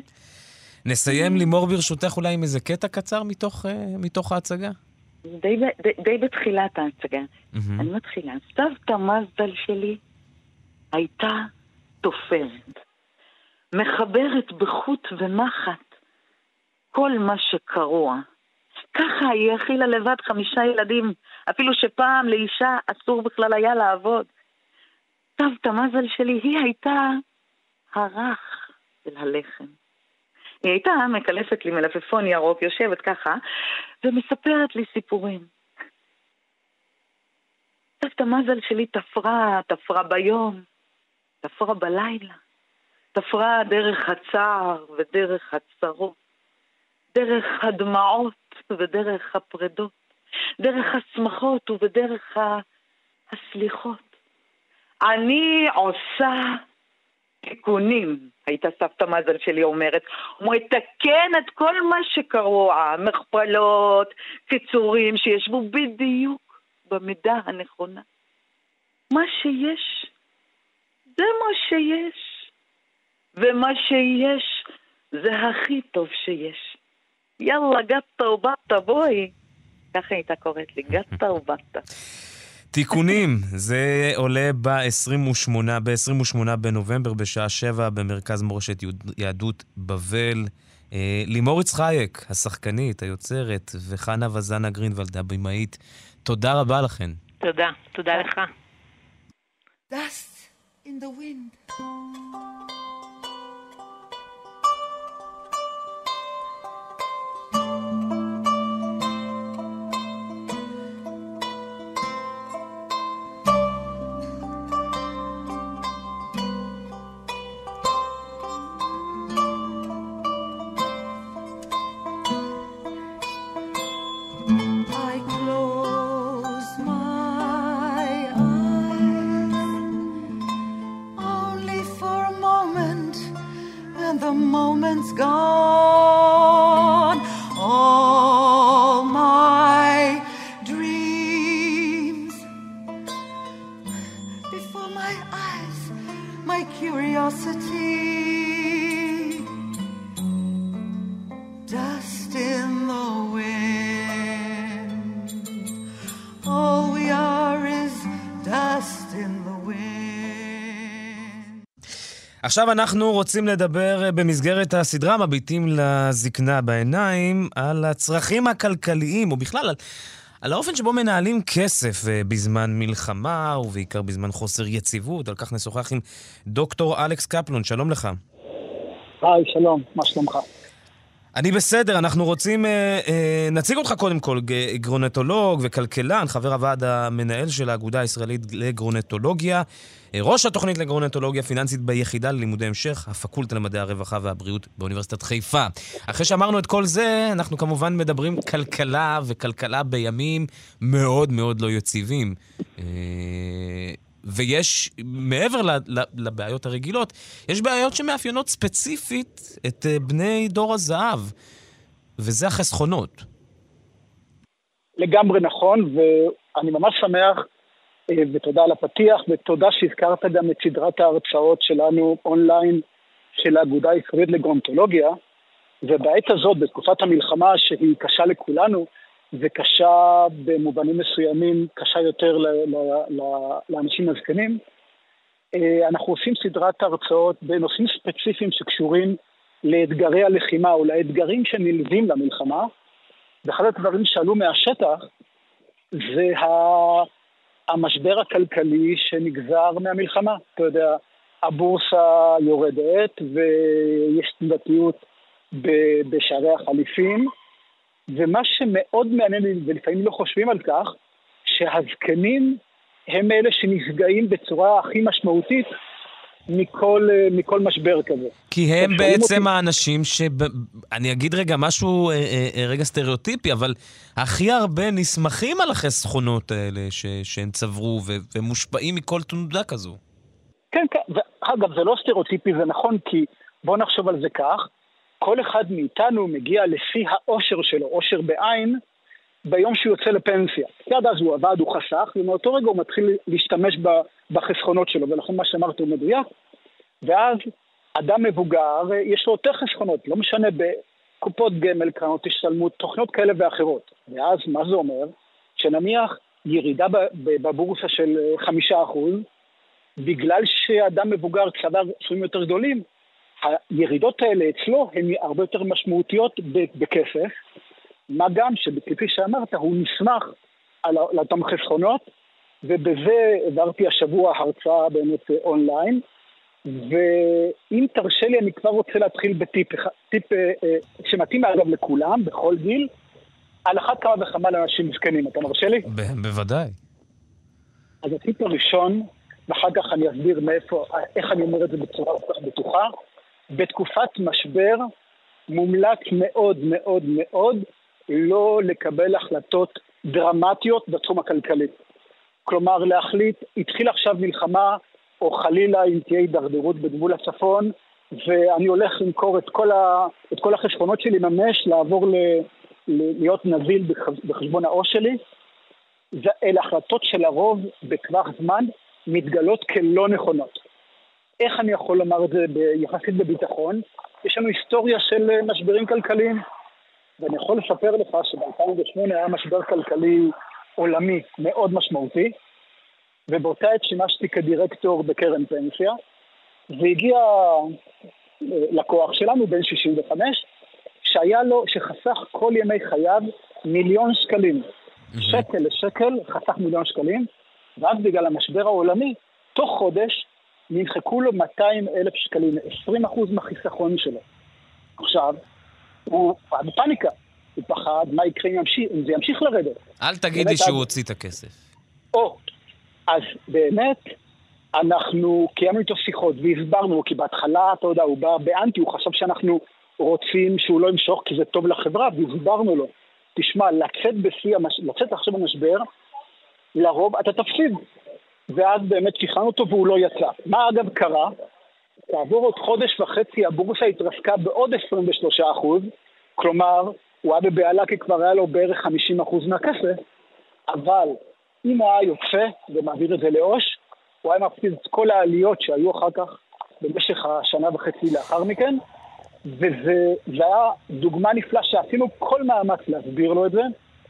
C: נסיים, לימור, ברשותך, אולי עם איזה קטע קצר מתוך, uh, מתוך ההצגה?
D: די, די, די בתחילת ההצגה. Mm-hmm. אני מתחילה. סבתא מזדל שלי הייתה תופרת, מחברת בחוט ומחט כל מה שקרוע. ככה היא הכילה לבד חמישה ילדים, אפילו שפעם לאישה אסור בכלל היה לעבוד. סבתא מזל שלי, היא הייתה הרך של הלחם. היא הייתה מקלפת לי מלפפון ירוק, יושבת ככה, ומספרת לי סיפורים. סבתא מזל שלי תפרה, תפרה ביום, תפרה בלילה, תפרה דרך הצער ודרך הצרות, דרך הדמעות ודרך הפרדות, דרך השמחות ובדרך הסליחות. אני עושה תיקונים, הייתה סבתא מזל שלי אומרת. הוא מתקן את כל מה שקרוע, מכפלות, קיצורים, שישבו בדיוק במידה הנכונה. מה שיש, זה מה שיש. ומה שיש, זה הכי טוב שיש. יאללה, גטה ובטה, בואי. ככה הייתה קוראת לי, גטה ובטה.
C: תיקונים, זה עולה ב-28, ב-28 בנובמבר בשעה 7 במרכז מורשת יהדות בבל. אה, לימור יצחייק, השחקנית, היוצרת, וחנה וזנה גרינוולד, הבמאית, תודה רבה לכן.
E: תודה, תודה לך.
F: Dust in the wind.
C: עכשיו אנחנו רוצים לדבר אה, במסגרת הסדרה מביטים לזקנה בעיניים על הצרכים הכלכליים, או בכלל על, על האופן שבו מנהלים כסף אה, בזמן מלחמה, ובעיקר בזמן חוסר יציבות. על כך נשוחח עם דוקטור אלכס קפלון, שלום לך.
F: היי, שלום, מה שלומך?
C: אני בסדר, אנחנו רוצים... אה, אה, נציג אותך קודם כל, גרונטולוג וכלכלן, חבר הוועד המנהל של האגודה הישראלית לגרונטולוגיה, אה, ראש התוכנית לגרונטולוגיה פיננסית ביחידה ללימודי המשך, הפקולטה למדעי הרווחה והבריאות באוניברסיטת חיפה. אחרי שאמרנו את כל זה, אנחנו כמובן מדברים כלכלה, וכלכלה בימים מאוד מאוד לא יציבים. אה, ויש, מעבר לבעיות הרגילות, יש בעיות שמאפיינות ספציפית את אה, בני דור הזהב, וזה החסכונות.
F: לגמרי נכון, ואני ממש שמח, אה, ותודה על הפתיח, ותודה שהזכרת גם את סדרת ההרצאות שלנו אונליין של האגודה הישראלית לגרונטולוגיה, ובעת הזאת, בתקופת המלחמה שהיא קשה לכולנו, וקשה במובנים מסוימים, קשה יותר לאנשים הזקנים. אה, אנחנו עושים סדרת הרצאות בנושאים ספציפיים שקשורים לאתגרי הלחימה או לאתגרים שנלווים למלחמה, ואחד הדברים שעלו מהשטח זה המשבר הכלכלי שנגזר מהמלחמה. אתה יודע, הבורסה יורדת ויש תנודתיות בשערי החליפין, ומה שמאוד מעניין, ולפעמים לא חושבים על כך, שהזקנים הם אלה שנפגעים בצורה הכי משמעותית מכל, מכל משבר כזה.
C: כי הם בעצם אותי... האנשים ש... אני אגיד רגע משהו אה, אה, אה, רגע סטריאוטיפי, אבל הכי הרבה נסמכים על החסכונות האלה ש... שהם צברו ו... ומושפעים מכל תנודה כזו.
F: כן, כן. אגב, זה לא סטריאוטיפי, זה נכון, כי בואו נחשוב על זה כך. כל אחד מאיתנו מגיע לפי האושר שלו, אושר בעין, ביום שהוא יוצא לפנסיה. כי עד אז הוא עבד, הוא חסך, ומאותו רגע הוא מתחיל להשתמש בחסכונות שלו, ולכן מה שאמרת הוא מדויק. ואז אדם מבוגר, יש לו יותר חסכונות, לא משנה בקופות גמל, קרנות השתלמות, תוכניות כאלה ואחרות. ואז מה זה אומר? שנניח ירידה בבורסה של חמישה אחוז, בגלל שאדם מבוגר צבר סכומים יותר גדולים, הירידות האלה אצלו הן הרבה יותר משמעותיות בכסף, מה גם שכפי שאמרת, הוא נסמך על אותם חסכונות, ובזה העברתי השבוע הרצאה באמת אונליין, ואם תרשה לי, אני כבר רוצה להתחיל בטיפ, טיפ אה, אה, שמתאים אגב לכולם, בכל גיל, על אחת כמה וכמה לאנשים זקנים. אתה מרשה לי?
C: בוודאי.
F: אז הטיפ הראשון, ואחר כך אני אסביר מאיפה, איך אני אומר את זה בצורה כל כך בטוחה, בתקופת משבר מומלץ מאוד מאוד מאוד לא לקבל החלטות דרמטיות בתחום הכלכלי. כלומר, להחליט, התחיל עכשיו מלחמה, או חלילה אם תהיה הידרדרות בגבול הצפון, ואני הולך למכור את כל, ה, את כל החשבונות שלי, ממש לעבור ל, ל, להיות נזיל בחשבון העו"ש שלי. אלה החלטות שלרוב בטווח זמן מתגלות כלא נכונות. איך אני יכול לומר את זה יחסית בביטחון? יש לנו היסטוריה של אה, משברים כלכליים, ואני יכול לספר לך שב-2008 היה משבר כלכלי עולמי מאוד משמעותי, ובאותה עת שימשתי כדירקטור בקרן פנסיה, והגיע אה, לקוח שלנו, בן 65, שהיה לו, שחסך כל ימי חייו מיליון שקלים. שקל לשקל חסך מיליון שקלים, ואז בגלל המשבר העולמי, תוך חודש נמחקו לו 200 אלף שקלים, 20 אחוז מהחיסכון שלו. עכשיו, הוא בפאניקה, הוא פחד מה יקרה אם, ימשיך, אם זה ימשיך לרדת.
C: אל תגיד לי שהוא הוציא את הכסף.
F: או, אז באמת, אנחנו קיימנו איתו שיחות והסברנו, כי בהתחלה, אתה יודע, הוא בא באנטי, הוא חשב שאנחנו רוצים שהוא לא ימשוך כי זה טוב לחברה, והסברנו לו, תשמע, לצאת בשיא, המש... לצאת עכשיו במשבר, לרוב אתה תפסיד. ואז באמת שחררנו אותו והוא לא יצא. מה אגב קרה? כעבור עוד חודש וחצי הבורסה התרסקה בעוד 23 אחוז, כלומר, הוא היה בבהלה כי כבר היה לו בערך 50 אחוז מהכסף, אבל אם הוא היה יוצא ומעביר את זה לעו"ש, הוא היה מפסיד את כל העליות שהיו אחר כך במשך השנה וחצי לאחר מכן, וזה היה דוגמה נפלאה שעשינו כל מאמץ להסביר לו את זה,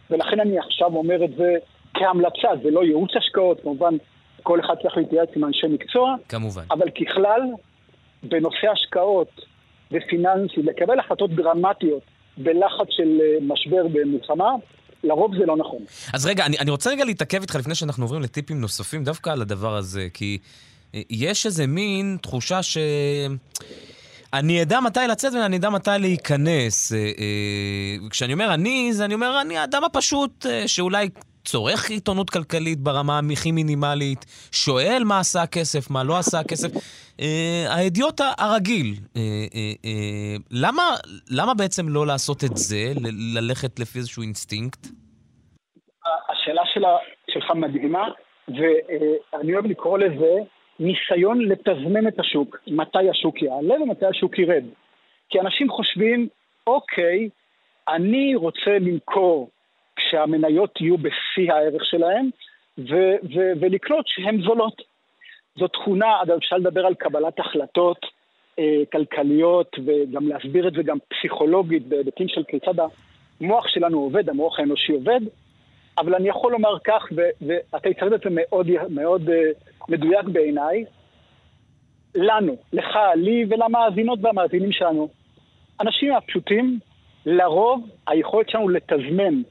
F: ולכן אני עכשיו אומר את זה כהמלצה, זה לא ייעוץ השקעות, כמובן כל אחד צריך להתייעץ עם אנשי מקצוע.
C: כמובן.
F: אבל ככלל, בנושא השקעות ופיננסי, לקבל החלטות דרמטיות בלחץ של אה, משבר במלחמה, לרוב זה לא נכון.
C: אז רגע, אני, אני רוצה רגע להתעכב איתך לפני שאנחנו עוברים לטיפים נוספים, דווקא על הדבר הזה, כי אה, יש איזה מין תחושה ש... אני אדע מתי לצאת ואני אדע מתי להיכנס. אה, כשאני אומר אני, זה אני אומר, אני האדם הפשוט שאולי צורך עיתונות כלכלית ברמה הכי מינימלית, שואל מה עשה הכסף, מה לא עשה הכסף. האדיוט הרגיל. למה, למה בעצם לא לעשות את זה, ללכת לפי איזשהו אינסטינקט?
F: השאלה שלה, שלך מדהימה, ואני אוהב לקרוא לזה ניסיון לתזמן את השוק, מתי השוק יעלה ומתי השוק ירד. כי אנשים חושבים, אוקיי, אני רוצה למכור כשהמניות יהיו בשיא הערך שלהם, ו- ו- ולקלוט שהן זולות. זו תכונה, אגב, אפשר לדבר על קבלת החלטות אה, כלכליות, וגם להסביר את זה גם פסיכולוגית בהיבטים של כיצד המוח שלנו עובד, המוח האנושי עובד, אבל אני יכול לומר כך, ואתה הצגת את זה מאוד, מאוד אה, מדויק בעיניי, לנו, לך, לי ולמאזינות והמאזינים שלנו, אנשים הפשוטים, לרוב היכולת שלנו לתזמן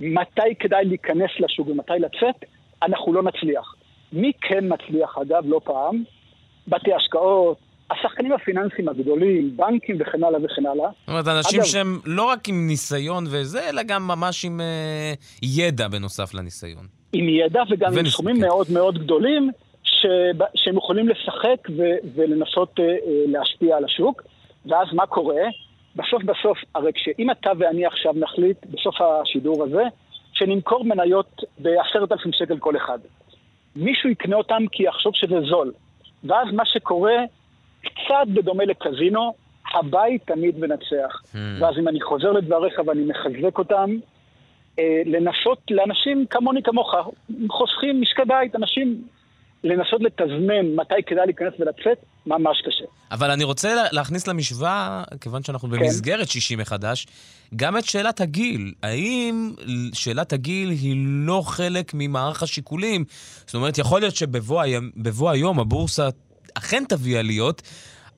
F: מתי כדאי להיכנס לשוק ומתי לצאת, אנחנו לא נצליח. מי כן מצליח, אגב, לא פעם? בתי השקעות, השחקנים הפיננסיים הגדולים, בנקים וכן הלאה וכן הלאה.
C: זאת אומרת, אנשים אגב, שהם לא רק עם ניסיון וזה, אלא גם ממש עם אה, ידע בנוסף לניסיון.
F: עם ידע וגם עם סכומים כן. מאוד מאוד גדולים, ש... שהם יכולים לשחק ו... ולנסות אה, אה, להשפיע על השוק. ואז מה קורה? בסוף בסוף, הרי כשאם אתה ואני עכשיו נחליט, בסוף השידור הזה, שנמכור מניות בעשרת אלפים שקל כל אחד. מישהו יקנה אותם כי יחשוב שזה זול. ואז מה שקורה, קצת בדומה לקזינו, הבית תמיד מנצח. Hmm. ואז אם אני חוזר לדבריך ואני מחזק אותם, אה, לנסות לאנשים כמוני כמוך, חוסכים משקי בית, אנשים לנסות לתזמן מתי כדאי להיכנס ולצאת, ממש קשה.
C: אבל אני רוצה להכניס למשוואה, כיוון שאנחנו כן. במסגרת שישי מחדש, גם את שאלת הגיל. האם שאלת הגיל היא לא חלק ממערך השיקולים? זאת אומרת, יכול להיות שבבוא היום הבורסה אכן תביא עליות,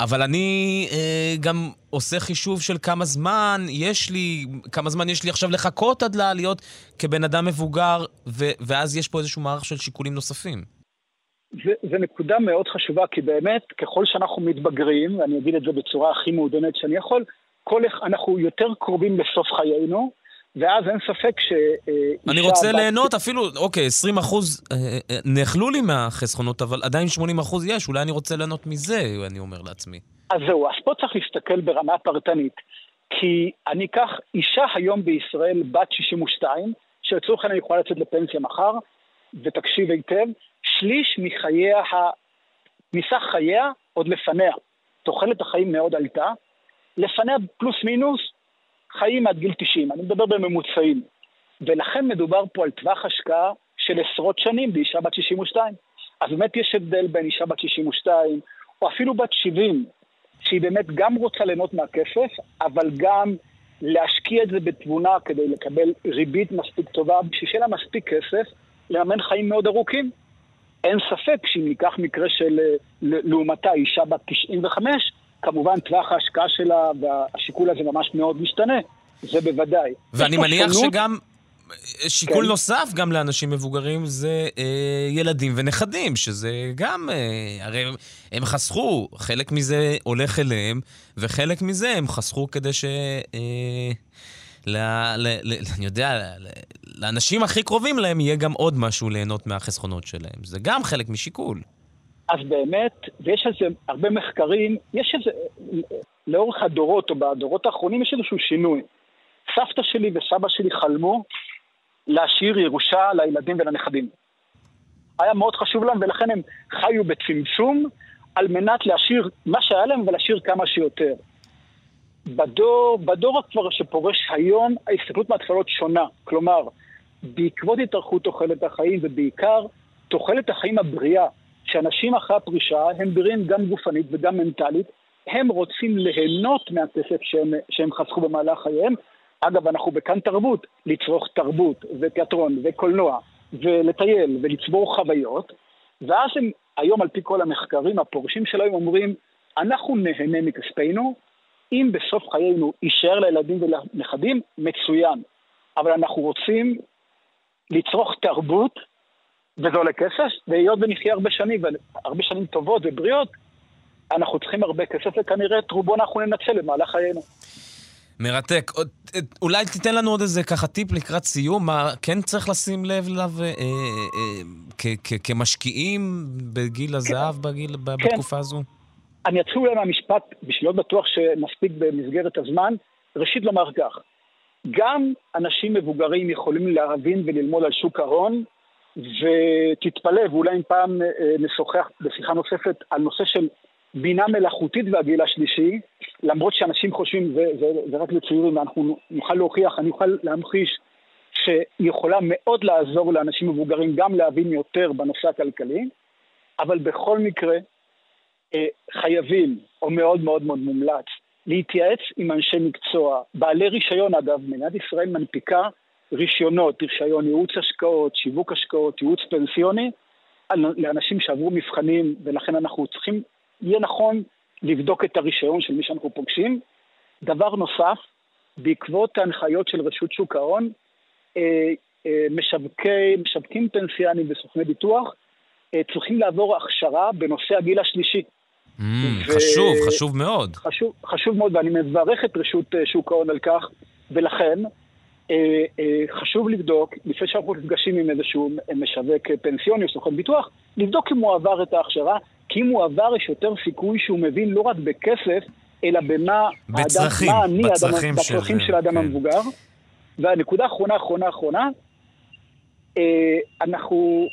C: אבל אני אה, גם עושה חישוב של כמה זמן יש לי, כמה זמן יש לי עכשיו לחכות עד לעליות כבן אדם מבוגר, ו- ואז יש פה איזשהו מערך של שיקולים נוספים.
F: זו נקודה מאוד חשובה, כי באמת, ככל שאנחנו מתבגרים, ואני אגיד את זה בצורה הכי מעודנת שאני יכול, כל, אנחנו יותר קרובים לסוף חיינו, ואז אין ספק ש...
C: אני רוצה בת... ליהנות אפילו, אוקיי, 20 אחוז אה, אה, נאכלו לי מהחסכונות, אבל עדיין 80 אחוז יש, אולי אני רוצה ליהנות מזה, אני אומר לעצמי.
F: אז זהו, אז פה צריך להסתכל ברמה פרטנית. כי אני אקח אישה היום בישראל בת 62, שלצורך העניין יכולה לצאת לפנסיה מחר, ותקשיב היטב, שליש מחייה, מסך חייה עוד לפניה. תוחלת החיים מאוד עלתה. לפניה פלוס מינוס חיים עד גיל 90, אני מדבר בממוצעים. ולכן מדובר פה על טווח השקעה של עשרות שנים באישה בת 62. אז באמת יש הבדל בין אישה בת 62, או אפילו בת 70, שהיא באמת גם רוצה ליהנות מהכסף, אבל גם להשקיע את זה בתבונה כדי לקבל ריבית מספיק טובה, בשביל שיהיה לה מספיק כסף לממן חיים מאוד ארוכים. אין ספק שאם ניקח מקרה של אה, לעומתה אישה בת 95, כמובן טווח ההשקעה שלה והשיקול הזה ממש מאוד משתנה, זה בוודאי.
C: ואני מניח שונות... שגם שיקול כן. נוסף גם לאנשים מבוגרים זה אה, ילדים ונכדים, שזה גם, אה, הרי הם חסכו, חלק מזה הולך אליהם, וחלק מזה הם חסכו כדי ש... אה, ל, ל, ל, אני יודע, ל, לאנשים הכי קרובים להם יהיה גם עוד משהו ליהנות מהחסכונות שלהם. זה גם חלק משיקול.
F: אז באמת, ויש על זה הרבה מחקרים, יש איזה, לאורך הדורות או בדורות האחרונים יש איזשהו שינוי. סבתא שלי וסבא שלי חלמו להשאיר ירושה לילדים ולנכדים. היה מאוד חשוב להם ולכן הם חיו בצמצום על מנת להשאיר מה שהיה להם ולהשאיר כמה שיותר. בדור, בדור כבר שפורש היום, ההסתכלות מהתחלות שונה. כלומר, בעקבות התארכות תוחלת החיים ובעיקר תוחלת החיים הבריאה שאנשים אחרי הפרישה הם בריאים גם גופנית וגם מנטלית, הם רוצים ליהנות מהכסף שהם, שהם חסכו במהלך חייהם. אגב, אנחנו בכאן תרבות, לצרוך תרבות ותיאטרון וקולנוע ולטייל ולצבור חוויות, ואז הם, היום על פי כל המחקרים, הפורשים של היום אומרים, אנחנו נהנה מכספנו, אם בסוף חיינו יישאר לילדים ולנכדים, מצוין. אבל אנחנו רוצים לצרוך תרבות, וזה עולה כסף, והיות ונחיה הרבה שנים, והרבה שנים טובות ובריאות, אנחנו צריכים הרבה כסף, וכנראה את רובו אנחנו ננצל במהלך חיינו.
C: מרתק. עוד, אולי תיתן לנו עוד איזה ככה טיפ לקראת סיום, מה כן צריך לשים לב אליו אה, אה, אה, כמשקיעים בגיל כן. הזהב כן. בגיל, כן. בתקופה הזו?
F: אני אתחיל אולי מהמשפט, בשביל להיות בטוח שנספיק במסגרת הזמן, ראשית לומר כך, גם אנשים מבוגרים יכולים להבין וללמוד על שוק ההון, ותתפלא, ואולי אם פעם אה, נשוחח בשיחה נוספת על נושא של בינה מלאכותית והגיל השלישי, למרות שאנשים חושבים, זה, זה, זה רק לצעירים, אנחנו נוכל להוכיח, אני אוכל להמחיש שהיא יכולה מאוד לעזור לאנשים מבוגרים גם להבין יותר בנושא הכלכלי, אבל בכל מקרה אה, חייבים, או מאוד מאוד מאוד מומלץ, להתייעץ עם אנשי מקצוע, בעלי רישיון אגב, מדינת ישראל מנפיקה רישיונות, רישיון ייעוץ השקעות, שיווק השקעות, ייעוץ פנסיוני, לאנשים שעברו מבחנים, ולכן אנחנו צריכים, יהיה נכון לבדוק את הרישיון של מי שאנחנו פוגשים. דבר נוסף, בעקבות ההנחיות של רשות שוק ההון, אה, אה, משווקי, משווקים פנסיאנים וסוכני ביטוח צריכים לעבור הכשרה בנושא הגיל השלישי.
C: Mm, ו... חשוב, חשוב מאוד.
F: חשוב, חשוב מאוד, ואני מברך את רשות אה, שוק ההון על כך, ולכן אה, אה, חשוב לבדוק, לפני שאנחנו נפגשים עם איזשהו משווק פנסיוני או סוכן ביטוח, לבדוק אם הוא עבר את ההכשרה, כי אם הוא עבר יש יותר סיכוי שהוא מבין לא רק בכסף, אלא במה
C: בצרכים, האדם, מה אני, בצרכים,
F: האדם, של, בצרכים של האדם כן. המבוגר. והנקודה האחרונה, אחרונה, אחרונה, אה, אנחנו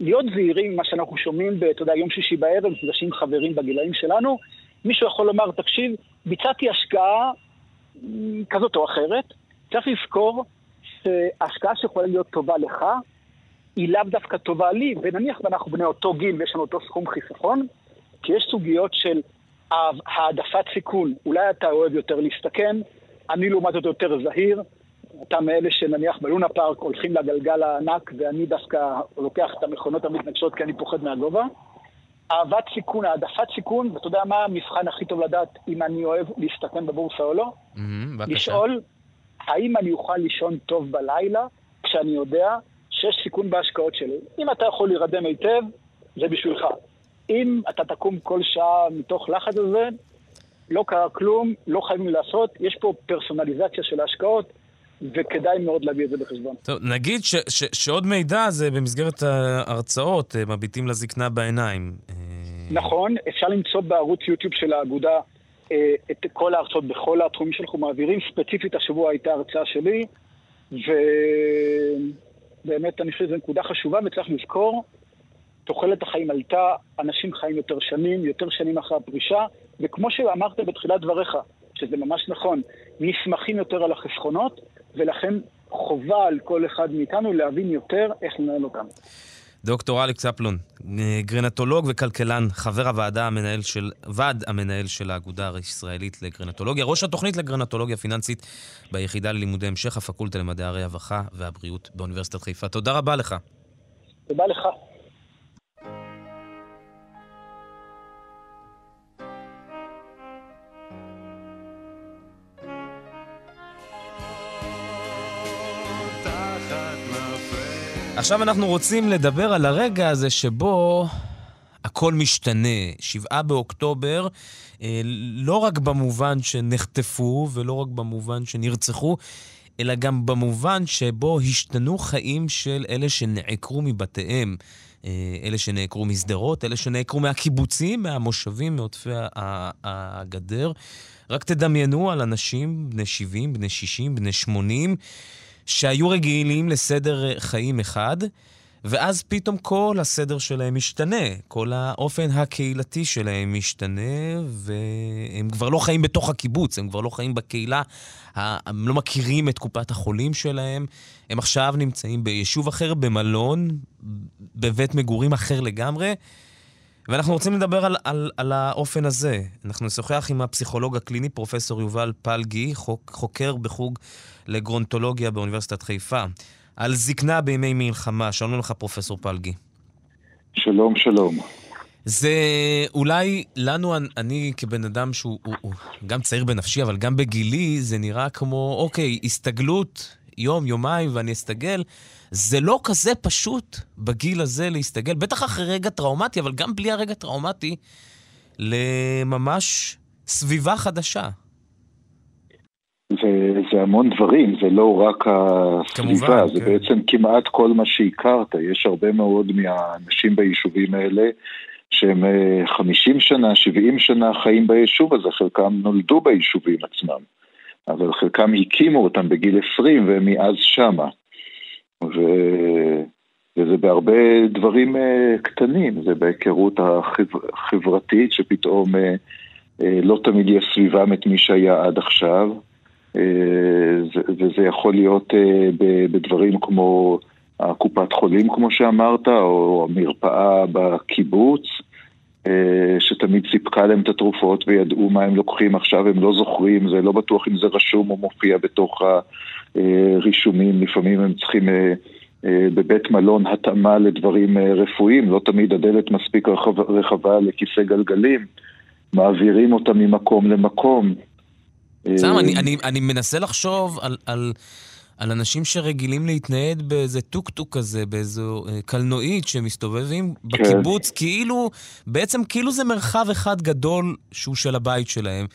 F: להיות זהירים ממה שאנחנו שומעים, אתה יודע, יום שישי בערב, מפגשים חברים בגילאים שלנו, מישהו יכול לומר, תקשיב, ביצעתי השקעה כזאת או אחרת, צריך לזכור שההשקעה שיכולה להיות טובה לך, היא לאו דווקא טובה לי, ונניח ואנחנו בני אותו גיל ויש לנו אותו סכום חיסכון, כי יש סוגיות של העדפת סיכון. אולי אתה אוהב יותר להסתכן, אני לעומת זאת יותר זהיר, אתה מאלה שנניח בלונה פארק הולכים לגלגל הענק ואני דווקא לוקח את המכונות המתנגשות כי אני פוחד מהגובה. אהבת סיכון, העדפת סיכון, ואתה יודע מה המבחן הכי טוב לדעת אם אני אוהב להסתכן בבורסה או לא?
C: Mm-hmm,
F: לשאול, האם אני אוכל לישון טוב בלילה כשאני יודע שיש סיכון בהשקעות שלי? אם אתה יכול להירדם היטב, זה בשבילך. אם אתה תקום כל שעה מתוך לחץ הזה, לא קרה כלום, לא חייבים לעשות, יש פה פרסונליזציה של ההשקעות, וכדאי מאוד להביא את זה בחשבון.
C: טוב, נגיד ש, ש, שעוד מידע זה במסגרת ההרצאות, מביטים לזקנה בעיניים.
F: אה, נכון, אפשר למצוא בערוץ יוטיוב של האגודה אה, את כל ההרצאות בכל התחומים שאנחנו מעבירים. ספציפית השבוע הייתה הרצאה שלי, ובאמת אני חושב שזו נקודה חשובה וצריך לזכור, תוחלת החיים עלתה, אנשים חיים יותר שנים, יותר שנים אחרי הפרישה, וכמו שאמרת בתחילת דבריך, שזה ממש נכון, נסמכים יותר על החסכונות, ולכן חובה על כל אחד מאיתנו להבין יותר איך לנהל אותם.
C: דוקטור אלכס אפלון, גרנטולוג וכלכלן, חבר הוועדה המנהל של, ועד המנהל של האגודה הישראלית לגרנטולוגיה, ראש התוכנית לגרנטולוגיה פיננסית ביחידה ללימודי המשך, הפקולטה למדעי הרווחה והבריאות באוניברסיטת חיפה. תודה רבה לך.
F: תודה לך.
C: עכשיו אנחנו רוצים לדבר על הרגע הזה שבו הכל משתנה. שבעה באוקטובר, אה, לא רק במובן שנחטפו ולא רק במובן שנרצחו, אלא גם במובן שבו השתנו חיים של אלה שנעקרו מבתיהם. אה, אלה שנעקרו משדרות, אלה שנעקרו מהקיבוצים, מהמושבים, מעוטפי הגדר. רק תדמיינו על אנשים בני 70, בני 60, בני 80, שהיו רגילים לסדר אה, חיים אחד, ואז פתאום כל הסדר שלהם משתנה, כל האופן הקהילתי שלהם משתנה, והם כבר לא חיים בתוך הקיבוץ, הם כבר לא חיים בקהילה, הם לא מכירים את קופת החולים שלהם, הם עכשיו נמצאים ביישוב אחר, במלון, בבית מגורים אחר לגמרי. ואנחנו רוצים לדבר על, על, על האופן הזה. אנחנו נשוחח עם הפסיכולוג הקליני, פרופ' יובל פלגי, חוק, חוקר בחוג לגרונטולוגיה באוניברסיטת חיפה, על זקנה בימי מלחמה. שלום לך, פרופ' פלגי.
G: שלום, שלום.
C: זה אולי לנו, אני כבן אדם שהוא הוא, הוא גם צעיר בנפשי, אבל גם בגילי, זה נראה כמו, אוקיי, הסתגלות, יום, יומיים, ואני אסתגל. זה לא כזה פשוט בגיל הזה להסתגל, בטח אחרי רגע טראומטי, אבל גם בלי הרגע טראומטי, לממש סביבה חדשה.
G: זה, זה המון דברים, זה לא רק הסביבה, כמובן, זה כן. בעצם כמעט כל מה שהכרת. יש הרבה מאוד מהאנשים ביישובים האלה שהם 50 אה, שנה, 70 שנה חיים ביישוב הזה, חלקם נולדו ביישובים עצמם, אבל חלקם הקימו אותם בגיל 20 והם מאז שמה. ו... וזה בהרבה דברים uh, קטנים, זה בהיכרות החברתית שפתאום uh, uh, לא תמיד יש סביבם את מי שהיה עד עכשיו, וזה יכול להיות uh, בדברים כמו הקופת חולים, כמו שאמרת, או המרפאה בקיבוץ, uh, שתמיד סיפקה להם את התרופות וידעו מה הם לוקחים, עכשיו הם לא זוכרים, זה לא בטוח אם זה רשום או מופיע בתוך הרישומים, לפעמים הם צריכים... Uh, אה, בבית מלון התאמה לדברים אה, רפואיים, לא תמיד הדלת מספיק רחבה, רחבה לכיסא גלגלים, מעבירים אותה ממקום למקום.
C: סתם, אני, אני, אני מנסה לחשוב על, על, על אנשים שרגילים להתנייד באיזה טוקטוק כזה, באיזו אה, קלנועית שמסתובבים כן. בקיבוץ, כאילו, בעצם כאילו זה מרחב אחד גדול שהוא של הבית שלהם,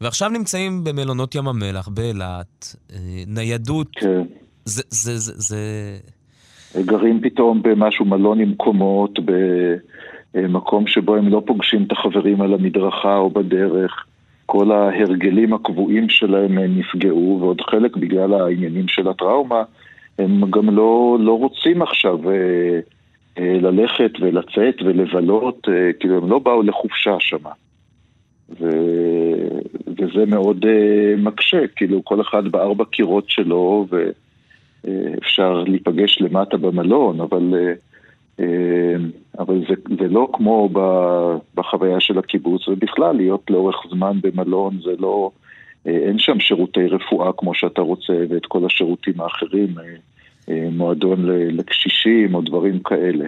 C: ועכשיו נמצאים במלונות ים המלח, באילת, ניידות. כן. זה, זה, זה, זה,
G: גרים פתאום במשהו, מלון עם קומות, במקום שבו הם לא פוגשים את החברים על המדרכה או בדרך. כל ההרגלים הקבועים שלהם נפגעו, ועוד חלק בגלל העניינים של הטראומה, הם גם לא, לא רוצים עכשיו אה, אה, ללכת ולצאת ולבלות, אה, כאילו הם לא באו לחופשה שמה. ו... וזה מאוד אה, מקשה, כאילו כל אחד בארבע קירות שלו, ו... אפשר להיפגש למטה במלון, אבל, אה, אה, אבל זה, זה לא כמו בחוויה של הקיבוץ, ובכלל להיות לאורך זמן במלון זה לא, אה, אין שם שירותי רפואה כמו שאתה רוצה, ואת כל השירותים האחרים, מועדון לקשישים או דברים כאלה.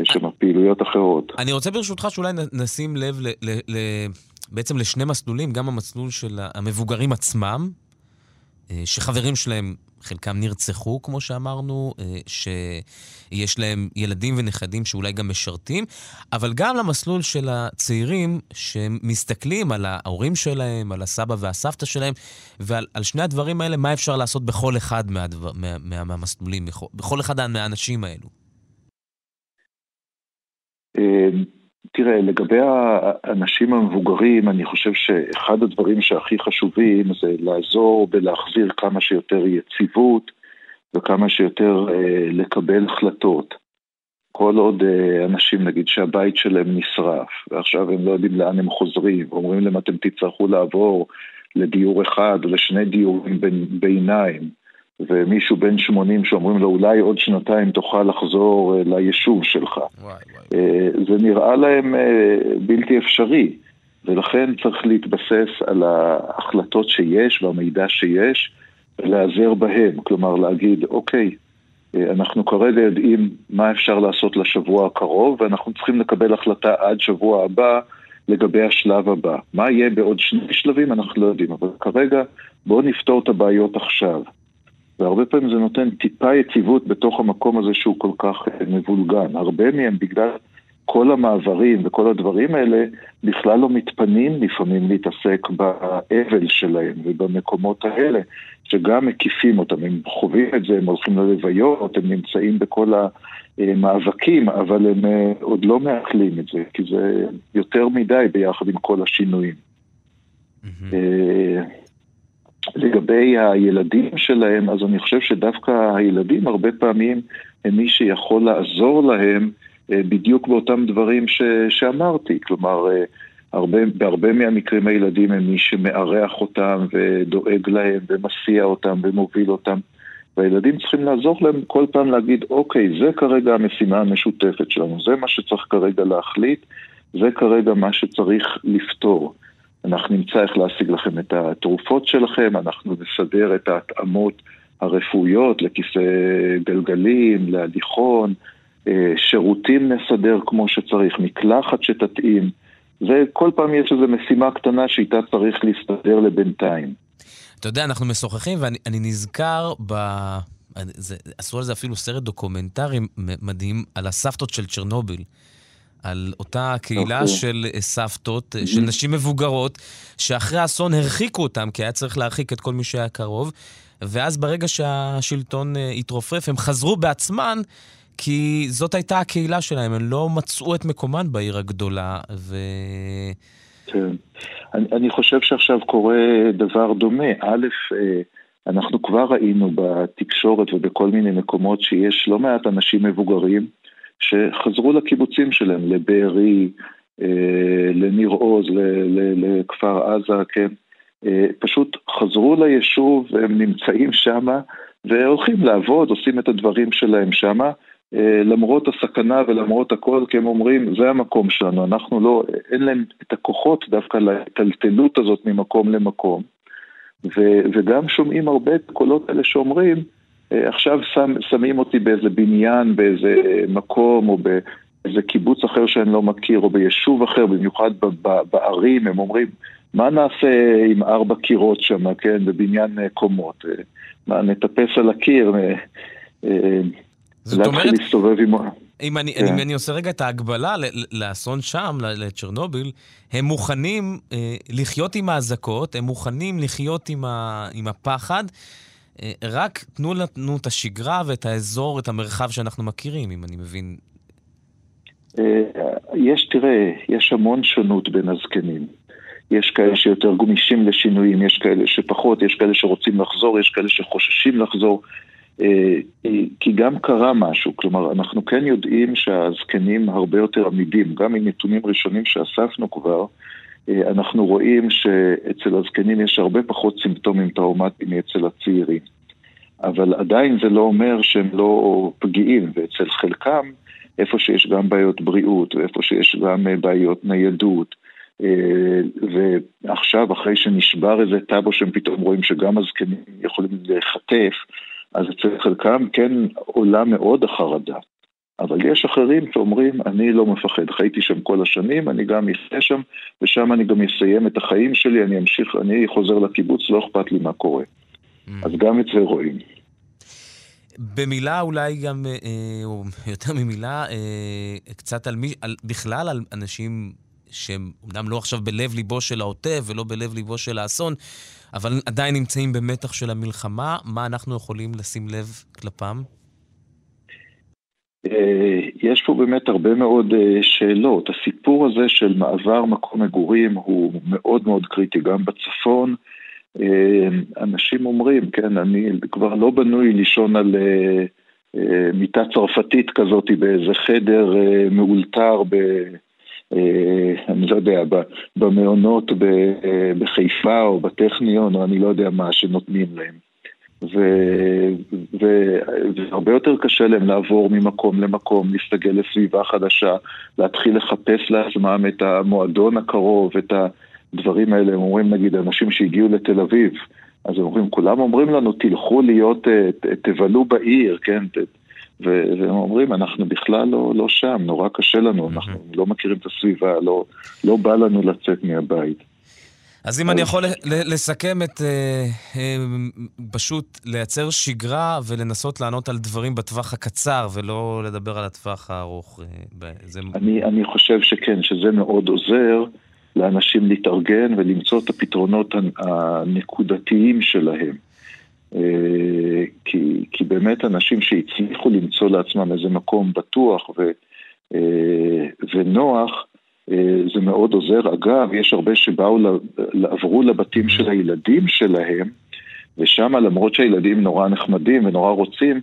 G: יש שם פעילויות אחרות.
C: אני רוצה ברשותך שאולי נשים לב ל, ל, ל, בעצם לשני מסלולים, גם המסלול של המבוגרים עצמם, שחברים שלהם חלקם נרצחו, כמו שאמרנו, אה, שיש להם ילדים ונכדים שאולי גם משרתים, אבל גם למסלול של הצעירים שמסתכלים על ההורים שלהם, על הסבא והסבתא שלהם, ועל שני הדברים האלה, מה אפשר לעשות בכל אחד מהדבר, מה, מה, מהמסלולים, בכל, בכל אחד מהאנשים האלו.
G: אה, תראה, לגבי האנשים המבוגרים, אני חושב שאחד הדברים שהכי חשובים זה לעזור ולהחזיר כמה שיותר יציבות וכמה שיותר אה, לקבל החלטות. כל עוד אה, אנשים, נגיד שהבית שלהם נשרף, ועכשיו הם לא יודעים לאן הם חוזרים, ואומרים להם אתם תצטרכו לעבור לדיור אחד או לשני דיורים ביניים, ומישהו בן 80 שאומרים לו אולי עוד שנתיים תוכל לחזור אה, ליישוב שלך. וואי, וואי. אה, זה נראה להם אה, בלתי אפשרי, ולכן צריך להתבסס על ההחלטות שיש והמידע שיש ולהיעזר בהם. כלומר, להגיד, אוקיי, אנחנו כרגע יודעים מה אפשר לעשות לשבוע הקרוב, ואנחנו צריכים לקבל החלטה עד שבוע הבא לגבי השלב הבא. מה יהיה בעוד שני שלבים אנחנו לא יודעים, אבל כרגע בואו נפתור את הבעיות עכשיו. והרבה פעמים זה נותן טיפה יציבות בתוך המקום הזה שהוא כל כך אה, מבולגן. הרבה מהם בגלל כל המעברים וכל הדברים האלה בכלל לא מתפנים לפעמים להתעסק באבל שלהם ובמקומות האלה, שגם מקיפים אותם, הם חווים את זה, הם הולכים ללוויות, הם נמצאים בכל המאבקים, אבל הם אה, עוד לא מעכלים את זה, כי זה יותר מדי ביחד עם כל השינויים. Mm-hmm. לגבי הילדים שלהם, אז אני חושב שדווקא הילדים הרבה פעמים הם מי שיכול לעזור להם אה, בדיוק באותם דברים ש, שאמרתי. כלומר, אה, הרבה, בהרבה מהמקרים הילדים הם מי שמארח אותם ודואג להם ומסיע אותם ומוביל אותם. והילדים צריכים לעזור להם כל פעם להגיד, אוקיי, זה כרגע המשימה המשותפת שלנו, זה מה שצריך כרגע להחליט, זה כרגע מה שצריך לפתור. אנחנו נמצא איך להשיג לכם את התרופות שלכם, אנחנו נסדר את ההתאמות הרפואיות לכיסא גלגלים, להליכון, שירותים נסדר כמו שצריך, מקלחת שתתאים. וכל פעם יש איזו משימה קטנה שאיתה צריך להסתדר לבינתיים.
C: אתה יודע, אנחנו משוחחים, ואני נזכר ב... זה, עשו על זה אפילו סרט דוקומנטרי מדהים על הסבתות של צ'רנוביל. על אותה קהילה. אוקיי. של סבתות, mm-hmm. של נשים מבוגרות, שאחרי האסון הרחיקו אותם, כי היה צריך להרחיק את כל מי שהיה קרוב, ואז ברגע שהשלטון אה, התרופף, הם חזרו בעצמן כי זאת הייתה הקהילה שלהם, הם לא מצאו את מקומן בעיר הגדולה, ו...
G: כן. אני, אני חושב שעכשיו קורה דבר דומה. א', אה, אנחנו כבר ראינו בתקשורת ובכל מיני מקומות שיש לא מעט אנשים מבוגרים שחזרו לקיבוצים שלהם, לבארי, אה, לניר עוז, לכפר עזה, כן. אה, פשוט חזרו ליישוב, הם נמצאים שם והולכים לעבוד, עושים את הדברים שלהם שם. אה, למרות הסכנה ולמרות הכל, כי הם אומרים, זה המקום שלנו, אנחנו לא, אין להם את הכוחות דווקא לטלטלות הזאת ממקום למקום. ו, וגם שומעים הרבה את הקולות האלה שאומרים, עכשיו שם, שמים אותי באיזה בניין, באיזה מקום, או באיזה קיבוץ אחר שאני לא מכיר, או ביישוב אחר, במיוחד בערים, הם אומרים, מה נעשה עם ארבע קירות שם, כן, בבניין אה, קומות? מה, נטפס על הקיר?
C: זאת אומרת, להסתובב עם... אם אני, כן. אני, אני עושה רגע את ההגבלה לאסון שם, לצ'רנוביל, הם מוכנים אה, לחיות עם האזעקות, הם מוכנים לחיות עם, ה, עם הפחד, אה, רק תנו לנו את השגרה ואת האזור, את המרחב שאנחנו מכירים, אם אני מבין.
G: אה, יש, תראה, יש המון שונות בין הזקנים. יש כאלה שיותר גמישים לשינויים, יש כאלה שפחות, יש כאלה שרוצים לחזור, יש כאלה שחוששים לחזור. אה, כי גם קרה משהו, כלומר, אנחנו כן יודעים שהזקנים הרבה יותר עמידים, גם מנתונים ראשונים שאספנו כבר, אה, אנחנו רואים שאצל הזקנים יש הרבה פחות סימפטומים טראומטיים מאצל הצעירים. אבל עדיין זה לא אומר שהם לא פגיעים, ואצל חלקם, איפה שיש גם בעיות בריאות, ואיפה שיש גם אה, בעיות ניידות, ועכשיו, אחרי שנשבר איזה טאבו שהם פתאום רואים שגם הזקנים יכולים להיחטף, אז אצל חלקם כן עולה מאוד החרדה. אבל יש אחרים שאומרים, אני לא מפחד, חייתי שם כל השנים, אני גם אחיה שם, ושם אני גם אסיים את החיים שלי, אני אמשיך, אני חוזר לקיבוץ, לא אכפת לי מה קורה. Mm. אז גם את זה רואים.
C: במילה אולי גם, אה, או יותר ממילה, אה, קצת על מי, על, בכלל על אנשים שהם אומנם לא עכשיו בלב ליבו של העוטף ולא בלב ליבו של האסון, אבל עדיין נמצאים במתח של המלחמה, מה אנחנו יכולים לשים לב כלפם?
G: אה, יש פה באמת הרבה מאוד אה, שאלות. הסיפור הזה של מעבר מקום מגורים הוא מאוד מאוד קריטי, גם בצפון. אה, אנשים אומרים, כן, אני כבר לא בנוי לישון על מיטה צרפתית כזאת באיזה חדר מאולתר אה, אני לא יודע, במעונות בחיפה או בטכניון, או אני לא יודע מה שנותנים להם. והרבה יותר קשה להם לעבור ממקום למקום, להסתגל לסביבה חדשה, להתחיל לחפש לעצמם את המועדון הקרוב, את הדברים האלה. הם אומרים, נגיד, אנשים שהגיעו לתל אביב, אז הם אומרים, כולם אומרים לנו, תלכו להיות, אה, תבלו בעיר, כן? והם אומרים, אנחנו בכלל לא, לא שם, נורא קשה לנו. אנחנו לא מכירים את הסביבה, לא, לא בא לנו לצאת מהבית.
C: אז אם אני יכול לסכם את... אה, אה, פשוט לייצר שגרה ולנסות לענות על דברים בטווח הקצר, ולא לדבר על הטווח הארוך.
G: אה. אני, חושב שכן, שזה מאוד עוזר לאנשים להתארגן ולמצוא את הפתרונות הנקודתיים שלהם. כי, באמת אנשים שהצליחו למצוא לעצמם איזה מקום בטוח ונוח, זה מאוד עוזר. אגב, יש הרבה שבאו, עברו לבתים של הילדים שלהם, ושם למרות שהילדים נורא נחמדים ונורא רוצים,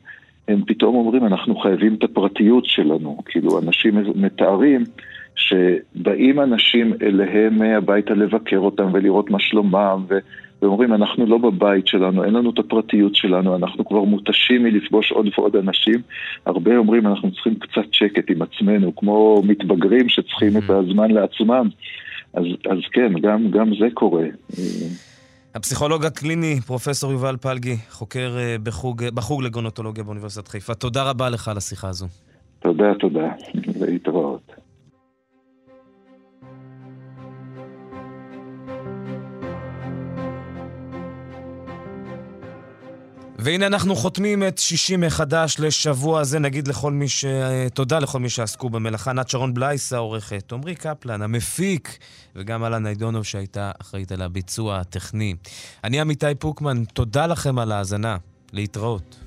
G: הם פתאום אומרים, אנחנו חייבים את הפרטיות שלנו. כאילו, אנשים מתארים שבאים אנשים אליהם הביתה לבקר אותם ולראות מה שלומם, ו... ואומרים, אנחנו לא בבית שלנו, אין לנו את הפרטיות שלנו, אנחנו כבר מותשים מלפגוש עוד ועוד אנשים. הרבה אומרים, אנחנו צריכים קצת שקט עם עצמנו, כמו מתבגרים שצריכים את mm-hmm. הזמן לעצמם. אז, אז כן, גם, גם זה קורה.
C: הפסיכולוג הקליני, פרופסור יובל פלגי, חוקר אה, בחוג, בחוג לגונוטולוגיה באוניברסיטת חיפה, תודה רבה לך על השיחה הזו.
G: תודה, תודה. להתראות.
C: והנה אנחנו חותמים את שישי מחדש לשבוע הזה. נגיד לכל מי ש... תודה לכל מי שעסקו במלאכה. נת שרון בלייס העורכת, עמרי קפלן, המפיק, וגם אללה ניידונוב שהייתה אחראית על הביצוע הטכני. אני עמיתי פוקמן, תודה לכם על ההאזנה. להתראות.